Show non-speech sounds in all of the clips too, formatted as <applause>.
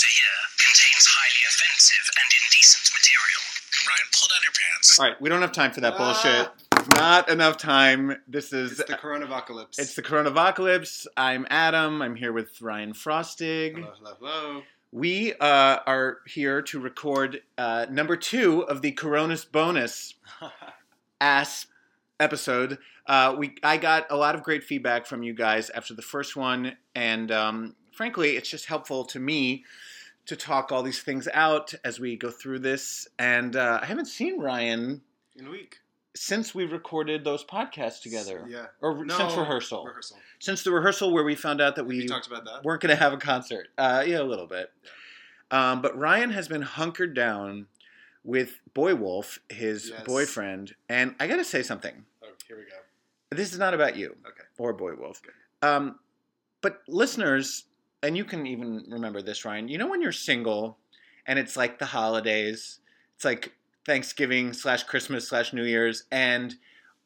to hear contains highly offensive and indecent material. Ryan, pull down your pants. All right, we don't have time for that Ah. bullshit. Not enough time. This is It's the coronavirus. it's the Coronapocalypse. I'm Adam. I'm here with Ryan Frostig. Hello, hello, hello. We uh, are here to record uh, number two of the Coronas bonus <laughs> ass episode. Uh, we I got a lot of great feedback from you guys after the first one, and um, frankly, it's just helpful to me to talk all these things out as we go through this. And uh, I haven't seen Ryan In a week. since we recorded those podcasts together, Yeah. or No, since rehearsal. Rehearsal. Since the rehearsal where we found out that We we talked about that. weren't going to have a concert. Uh, yeah, a little bit. Um, but Ryan has been hunkered down with Boy Wolf, his Yes. boyfriend, and I got to say something. Oh, here we go. This is not about you Okay. or Boy Wolf. Um, but listeners, and you can even remember this, Ryan. You know when you're single, and it's like the holidays. It's like Thanksgiving slash Christmas slash New Year's, and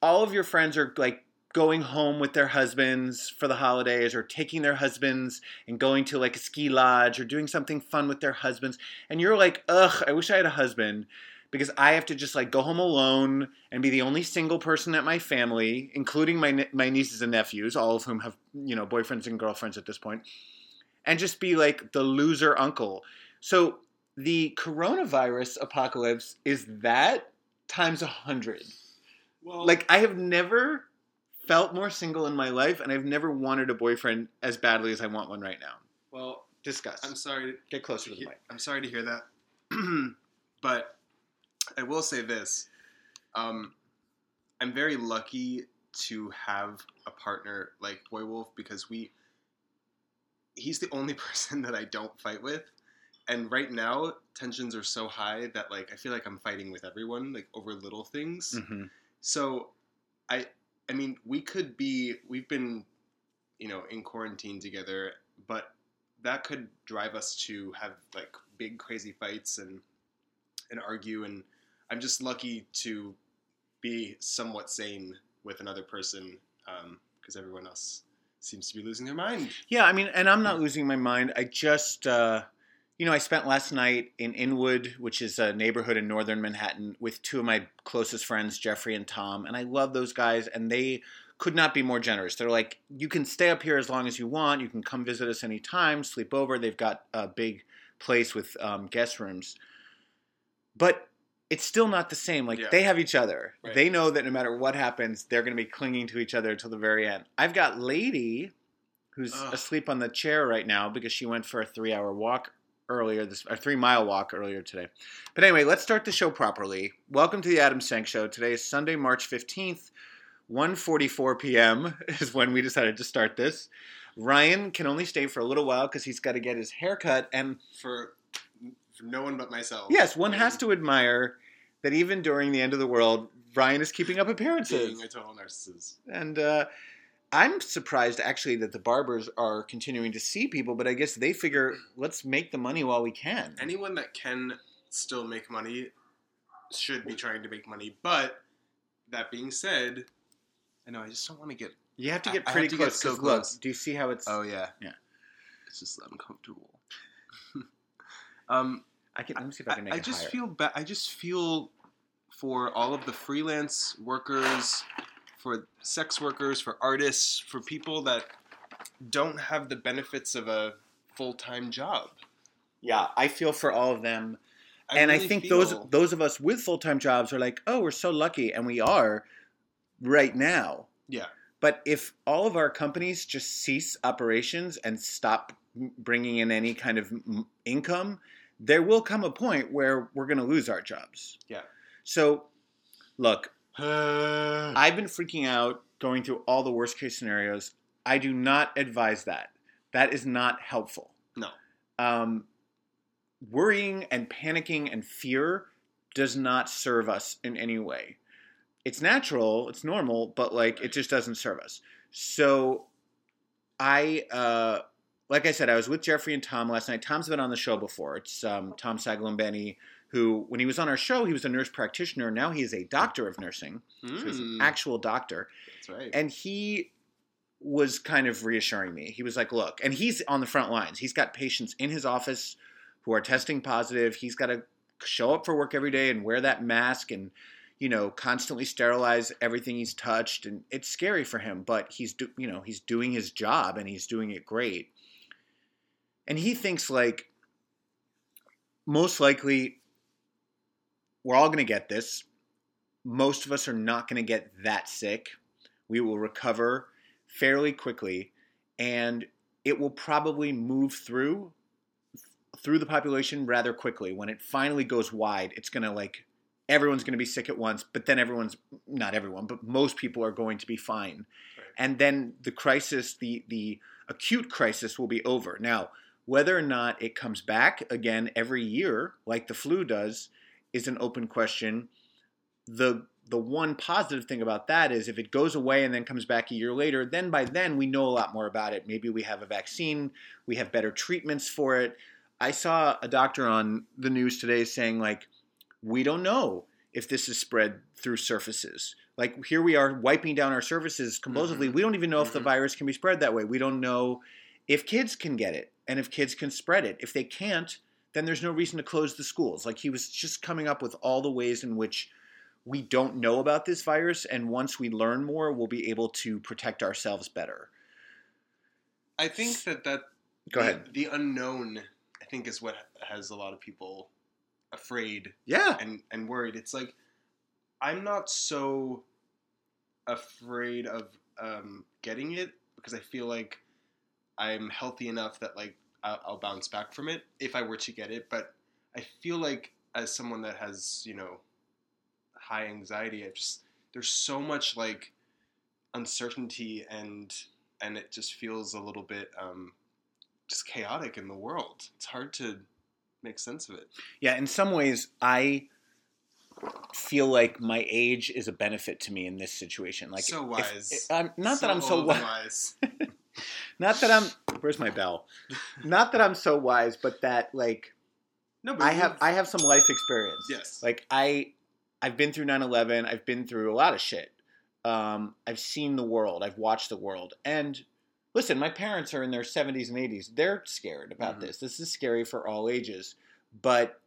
all of your friends are like going home with their husbands for the holidays, or taking their husbands and going to like a ski lodge, or doing something fun with their husbands, and you're like, ugh, I wish I had a husband. Because I have to just like go home alone and be the only single person at my family, including my my nieces and nephews, all of whom have you know boyfriends and girlfriends at this point, and just be like the loser uncle. So the coronavirus apocalypse is that times a hundred. Well, Like I have never felt more single in my life, and I've never wanted a boyfriend as badly as I want one right now. well, Discuss. I'm sorry. Get closer to To the mic. I'm sorry to hear that. <clears throat> but I will say this. Um, I'm very lucky to have a partner like Boy Wolf because we. He's the only <laughs> person that I don't fight with. And right now, tensions are so high that like I feel like I'm fighting with everyone like over little things. Mhm. So, I I mean, we could be we've been, you know, in quarantine together, but that could drive us to have like big crazy fights and and argue. And I'm just lucky to be somewhat sane with another person because everyone else seems to be losing their mind. Yeah, I mean, and I'm not losing my mind. I just, uh, you know, I spent last night in Inwood, which is a neighborhood in northern Manhattan, with two of my closest friends, Jeffrey and Tom, and I love those guys, and they could not be more generous. They're like, you can stay up here as long as you want. You can come visit us anytime, sleep over. They've got a big place with um, guest rooms, but it's still not the same. Like Yeah. they have each other. Right. They know that no matter what happens, they're going to be clinging to each other until the very end. I've got Lady, who's Ugh. asleep on the chair right now because she went for a three-hour walk earlier this, a three-mile walk earlier today. But anyway, let's start the show properly. Welcome to the Adam Sank Show. Today is Sunday, March fifteenth. 1:44 p.m. <laughs> is when we decided to start this. Ryan can only stay for a little while because he's got to get his hair cut. And For, for no one but myself. yes, one has to admire that even during the end of the world, Ryan is keeping up appearances. being a total narcissist. And uh, I'm surprised actually that the barbers are continuing to see people, but I guess they figure let's make the money while we can. Anyone that can still make money should be trying to make money. But that being said, I know I just don't want to get. You have to I- get I pretty to get close. look, do you see how it's? Oh yeah, Yeah. It's just uncomfortable. <laughs> um, I can. Let me see if I I, can make I it just higher. feel bad. I just feel for all of the freelance workers, for sex workers, for artists, for people that don't have the benefits of a full time job. yeah, I feel for all of them. and I think those feel- those of us with full time jobs are like, oh, we're so lucky, and we are right now. Yeah. But if all of our companies just cease operations and stop bringing in any kind of income, there will come a point where we're going to lose our jobs. Yeah. So, look, <sighs> I've been freaking out going through all the worst case scenarios. I do not advise that. That is not helpful. No. Um, worrying and panicking and fear does not serve us in any way. It's natural, it's normal, but like it just doesn't serve us. So I uh like I said, I was with Jeffrey and Tom last night. Tom's been on the show before. It's um, Tom Sagalombeni, who, when he was on our show, he was a nurse practitioner. Now he is a doctor of nursing. So he's an Mm, actual doctor. that's right. And he was kind of reassuring me. He was like, look, and he's on the front lines. He's got patients in his office who are testing positive. He's got to show up for work every day and wear that mask and you know constantly sterilize everything he's touched and it's scary for him but he's do, you know he's doing his job and he's doing it great and he thinks like most likely we're all going to get this. Most of us are not going to get that sick. We will recover fairly quickly and it will probably move through through the population rather quickly. When it finally goes wide it's going to like everyone's going to be sick at once but then everyone's not everyone but most people are going to be fine. Right. and then the crisis the the acute crisis will be over. Now whether or not it comes back again every year like the flu does is an open question the the one positive thing about that is if it goes away and then comes back a year later then by then we know a lot more about it maybe we have a vaccine we have better treatments for it i saw a doctor on the news today saying like we don't know if this is spread through surfaces. Like here we are wiping down our surfaces compulsively. We don't even know if the Mhm. virus can be spread that way. We don't know if kids can get it and if kids can spread it. If they can't, then there's no reason to close the schools. Like he was just coming up with all the ways in which we don't know about this virus and once we learn more, we'll be able to protect ourselves better. I think that that Go the, ahead. The unknown, I think, is what has a lot of people afraid Yeah. and and worried. It's like I'm not so afraid of um, getting it because I feel like I'm healthy enough that like I'll, I'll bounce back from it if I were to get it. But I feel like as someone that has you know high anxiety, I just there's so much like uncertainty and and it just feels a little bit um, just chaotic in the world. It's hard to make sense of it. Yeah, in some ways, I feel like my age is a benefit to me in this situation. Like, So wise. if- I'm, not that I'm so wise. wise. <laughs> Not that I'm. Where's my bell? Not that I'm so wise, but that like No, but I have I have some life experience. Yes. Like I, I've been through 9/11. I've been through a lot of shit. Um, I've seen the world. I've watched the world. And listen, my parents are in their 70s and 80s. They're scared about Mhm. this. This is scary for all ages. But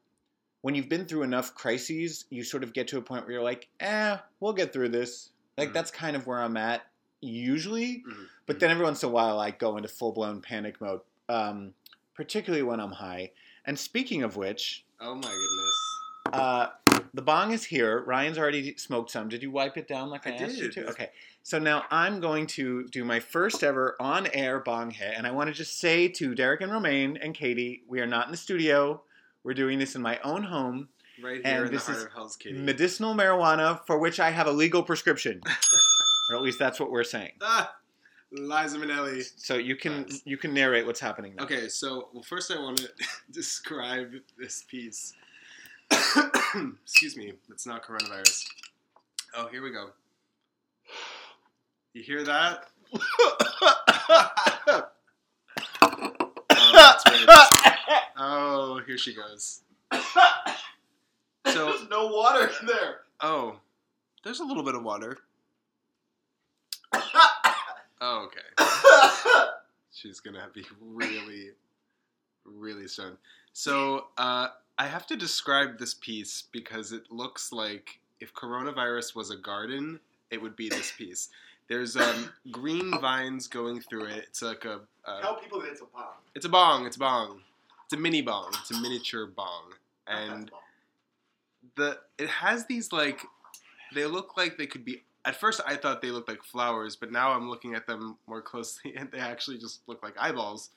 when you've been through enough crises, you sort of get to a point where you're like, eh, we'll get through this. Like Mhm. that's kind of where I'm at usually. Mhm. But then every once in a while, I go into full blown panic mode, um, particularly when I'm high. And speaking of which, Oh my goodness. uh, the bong is here. Ryan's already smoked some. Did you wipe it down like I, I asked you to? Okay. So now I'm going to do my first ever on air bong hit. And I want to just say to Derek and Romaine and Katie, we are not in the studio. We're doing this in my own home. Right And here in the heart is of Hell's Kitchen. Medicinal marijuana for which I have a legal prescription. <laughs> or at least that's what we're saying. <laughs> ah, Liza Minnelli. So you can Nice. you can narrate what's happening now. Okay, so well, first I want to <laughs> describe this piece. <coughs> Excuse me, it's not coronavirus. Oh, here we go. You hear that? <laughs> Oh. Oh, here she goes. <coughs> So, there's no water in there. oh, there's a little bit of water. Oh, okay. She's gonna be really, really stoned. So uh, I have to describe this piece because it looks like if coronavirus was a garden, it would be this piece. There's um, green vines going through it. It's like a, a people that it's a bomb. it's a bong. It's a bong. It's a mini bong. It's a miniature bong, and the it has these like they look like they could be. At first, I thought they looked like flowers, but now I'm looking at them more closely, <laughs> and they actually just look like eyeballs.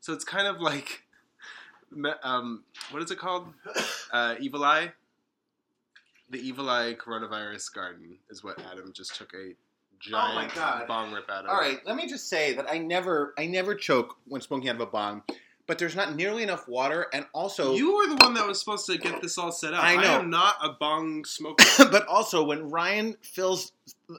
So it's kind of like, um, what is it called? <coughs> Uh, evil Eye. The Evil Eye coronavirus garden is what Adam just took a giant Oh bong rip out of. All right, let me just say that I never I never choke when smoking out of a bong, but there's not nearly enough water, and also You were the one that was supposed to get this all set up. I know. I am not a bong smoker. <coughs> but also when Ryan fills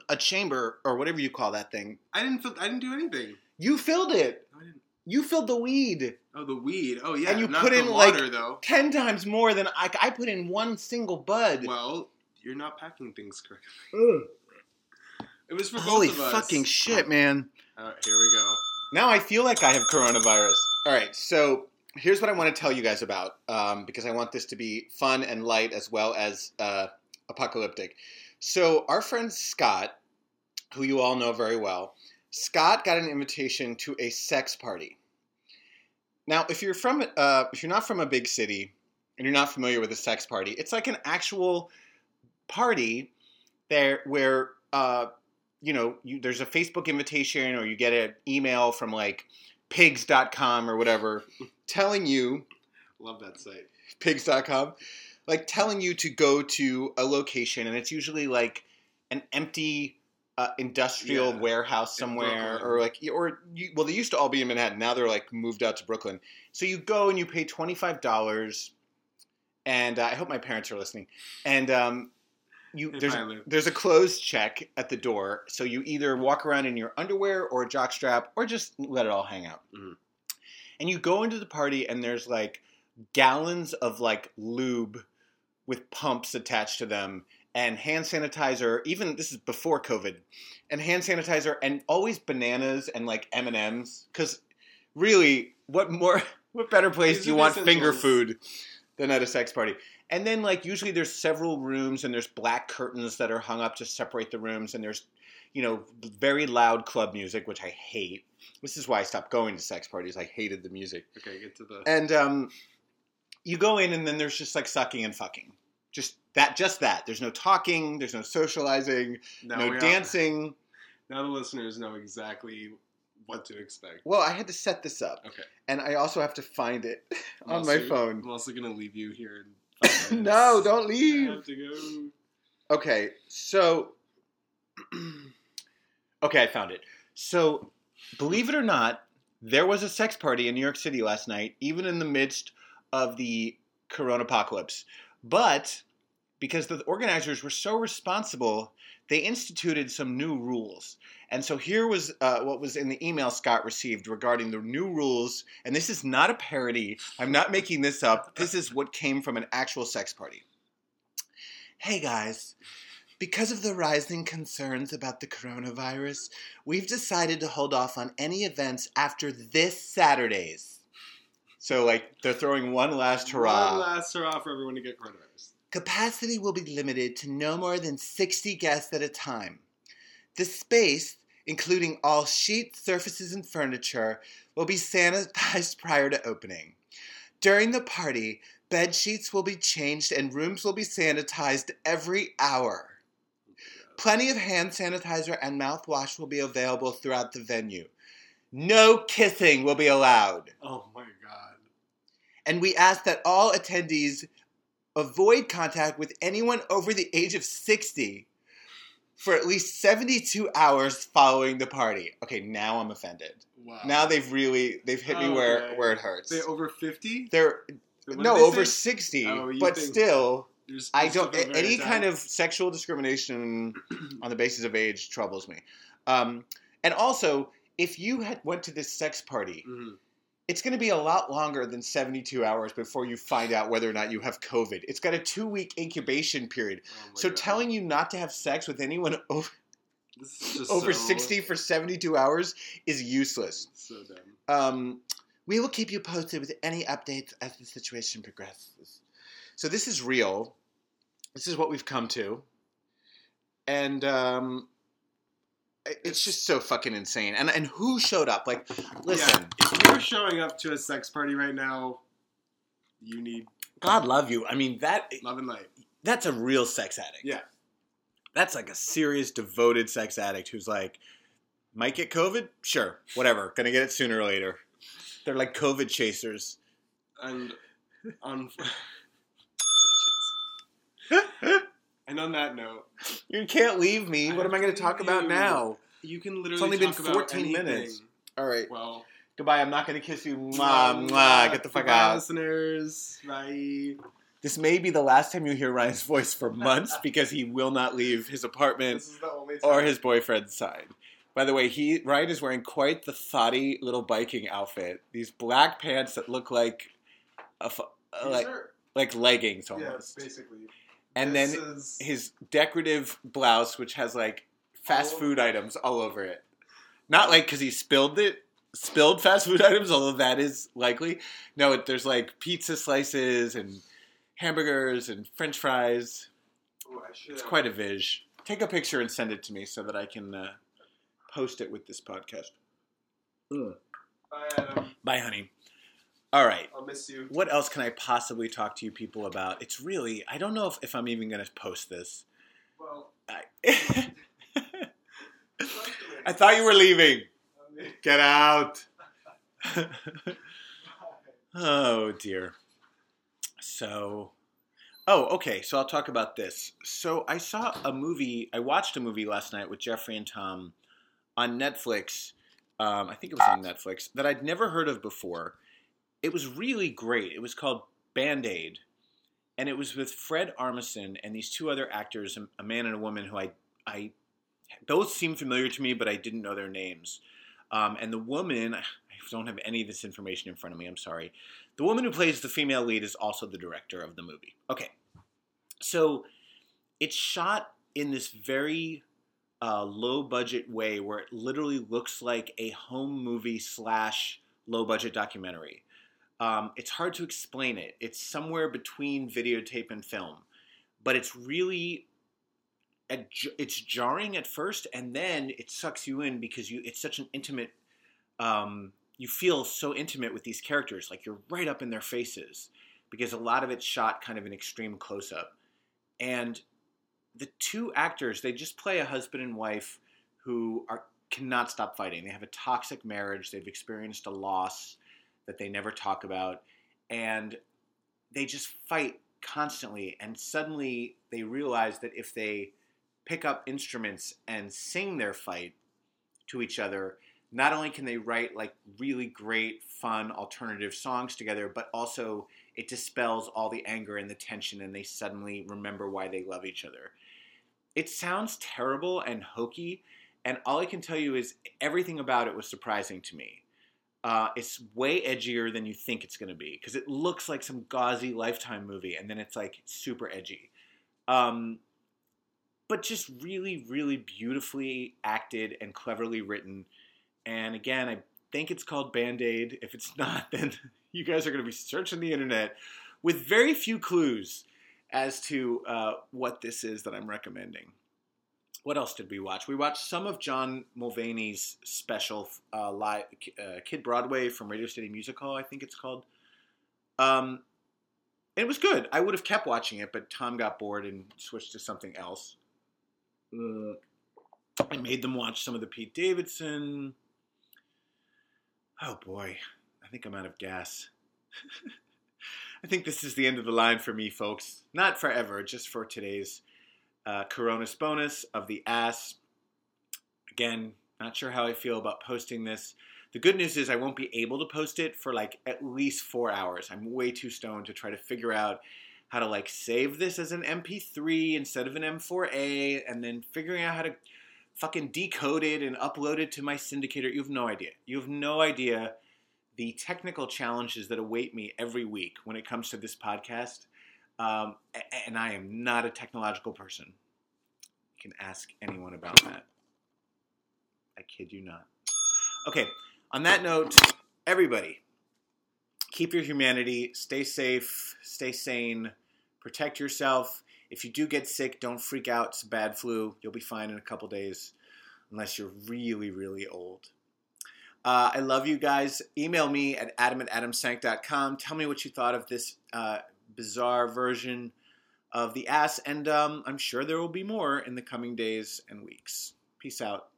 a chamber or whatever you call that thing, I didn't. Feel, I didn't do anything. you filled it. No, I didn't. You filled the weed Oh, the weed. Oh, yeah. And you put in, like- though. ten times more than I, I put in one single bud. Well, you're not packing things correctly. Ugh. It was for Holy both of us. fucking shit, man! All right, here we go. Now I feel like I have coronavirus. All right, so here's what I want to tell you guys about um, because I want this to be fun and light as well as uh, apocalyptic. So, our friend Scott, who you all know very well, Scott got an invitation to a sex party. Now, if you're from uh, if you're not from a big city and you're not familiar with a sex party, it's like an actual party there where uh, you know you, there's a Facebook invitation or you get an email from like pigs.com or whatever <laughs> telling you Love that site. pigs.com like telling you to go to a location and it's usually like an empty uh, industrial Yeah. warehouse somewhere or like or you, well they used to all be in manhattan now they're like moved out to brooklyn so you go and you pay $25 and uh, i hope my parents are listening and um, you Hey, there's, there's a clothes check at the door so you either walk around in your underwear or a jockstrap or just let it all hang out. Mhm. and you go into the party and there's like gallons of like lube with pumps attached to them and hand sanitizer even this is before covid and hand sanitizer and always bananas and like m&ms because really what more <laughs> what better place These do you want finger food than at a sex party and then like usually there's several rooms and there's black curtains that are hung up to separate the rooms and there's you know very loud club music which i hate this is why i stopped going to sex parties i hated the music Okay, get to the. and um, you go in, and then there's just like sucking and fucking. Just that, just that. There's no talking. There's no socializing. now no dancing. now the listeners know exactly what to expect. Well, I had to set this up, Okay. and I also have to find it I'm <laughs> on my phone. I'm also gonna leave you here. In five <laughs> minutes. no, don't I leave. have to go. Okay, so <clears throat> okay, I found it. So, believe it or not, there was a sex party in New York City last night, even in the midst of the corona apocalypse. But because the organizers were so responsible, they instituted some new rules. And so here was uh, what was in the email Scott received regarding the new rules. And this is not a parody. I'm not making this up. This is what came from an actual sex party. Hey guys, because of the rising concerns about the coronavirus, we've decided to hold off on any events after this Saturday's. So, like, they're throwing one last hurrah. One last hurrah for everyone to get coronavirus. Capacity will be limited to no more than 60 guests at a time. The space, including all sheets, surfaces, and furniture, will be sanitized <laughs> prior to opening. During the party, bed sheets will be changed and rooms will be sanitized every hour. Plenty of hand sanitizer and mouthwash will be available throughout the venue. No kissing will be allowed. Oh my god. And we ask that all attendees avoid contact with anyone over the age of 60 for at least 72 hours following the party. Okay, now I'm offended. Wow. Now they've really they've hit me where Okay. where it hurts. They're over fifty. They're no over 60, Oh, but still You're s- I don't any kind of sexual discrimination on the basis of age troubles me. Um, and also, if you had went to this sex party, Mhm. It's going to be a lot longer than 72 hours before you find out whether or not you have COVID. It's got a two week incubation period. Oh So God. telling you not to have sex with anyone <laughs> over, This is just over so- 60 for 72 hours is useless. So dumb. Um, we will keep you posted with any updates as the situation progresses. So this is real. This is what we've come to. And um, it's just so fucking insane. And and who showed up? Like, listen, Yeah, if you're showing up to a sex party right now, you need God love you. I mean that love and light. that's a real sex addict. Yeah. That's like a serious, devoted sex addict who's like, might get COVID? Sure, whatever. Gonna get it sooner or later. They're like COVID chasers. And on um, <laughs> <laughs> and on that note, you can't leave me. I What am I gonna talk leave about you. now? you can literally It's only been talk about 14 anything. minutes. All right. Well, Goodbye. I'm not gonna kiss you. Mwah, mwah. Get the fuck Goodbye, out. listeners. Bye. This may be the last time you hear Ryan's voice for <laughs> months because he will not leave his apartment This is the only time. or his boyfriend's side. By the way, he Ryan is wearing quite the thotty little biking outfit. These black pants that look like a, uh, like like leggings yeah, basically. And This then is- his decorative blouse, which has like fast Oh. food items all over it. Not like because he spilled it, spilled fast food <laughs> items, although that is likely. No, it, there's like pizza slices and hamburgers and French fries. Ooh, It's have- quite a vish. Take a picture and send it to me so that I can uh, post it with this podcast. Bye, Adam. Bye, honey. All right. I'll miss you. What else can I possibly talk to you people about? It's really, I don't know if, if I'm even going to post this. Well, I, <laughs> <laughs> I thought you were leaving. Get out. <laughs> oh, dear. So, oh, okay. So I'll talk about this. So I saw a movie, I watched a movie last night with Jeffrey and Tom on Netflix. Um, I think it was on Netflix that I'd never heard of before. It was really great. It was called Band Aid. And it was with Fred Armisen and these two other actors, a- man and a woman who I, I both seemed familiar to me, but I didn't know their names. Um, and the woman, I don't have any of this information in front of me. I'm sorry. The woman who plays the female lead is also the director of the movie. Okay, so it's shot in this very uh, low budget way where it literally looks like a home movie slash low budget documentary. Um, it's hard to explain it. It's somewhere between videotape and film, but it's really it's jarring at first, and then it sucks you in because you it's such an intimate. Um, you feel so intimate with these characters, like you're right up in their faces, because a lot of it's shot kind of an extreme close up, and the two actors they just play a husband and wife who are cannot stop fighting. They have a toxic marriage. They've experienced a loss that they never talk about, and they just fight constantly. And suddenly they realize that if they pick up instruments and sing their fight to each other, not only can they write like really great, fun, alternative songs together, but also it dispels all the anger and the tension, and they suddenly remember why they love each other. It sounds terrible and hokey, and all I can tell you is everything about it was surprising to me. Uh, it's way edgier than you think it's going to be because it looks like some gauzy Lifetime movie, and then it's like super edgy. Um, but just really, really beautifully acted and cleverly written. And again, I think it's called Band Aid. If it's <laughs> not, then you guys are going to be searching the internet with very few clues as to uh, what this is that I'm recommending. What else did we watch? We watched some of John Mulaney's special uh, live, uh, Kid Broadway from Radio City Music Hall, I think it's called. Um, it was good. I would have kept watching it, but Tom got bored and switched to something else. Uh, I made them watch some of the Pete Davidson. Oh boy, I think I'm out of gas. <laughs> I think this is the end of the line for me, folks. Not forever, just for today's uh, Coronas bonus of the ass. Again, not sure how I feel about posting this. The good news is I won't be able to post it for like at least four hours. I'm way too stoned to try to figure out how to like save this as an MP3 instead of an M4A, and then figuring out how to fucking decode it and upload it to my syndicator. You have no idea. You have no idea the technical challenges that await me every week when it comes to this podcast. Um, and I am not a technological person. You can ask anyone about that. I kid you not. Okay, on that note, everybody, keep your humanity, stay safe, stay sane, protect yourself. If you do get sick, don't freak out. It's a bad flu. You'll be fine in a couple days, unless you're really, really old. Uh, I love you guys. Email me at adam at adamsank.com. Tell me what you thought of this uh, bizarre version of the ass, and um, I'm sure there will be more in the coming days and weeks. Peace out.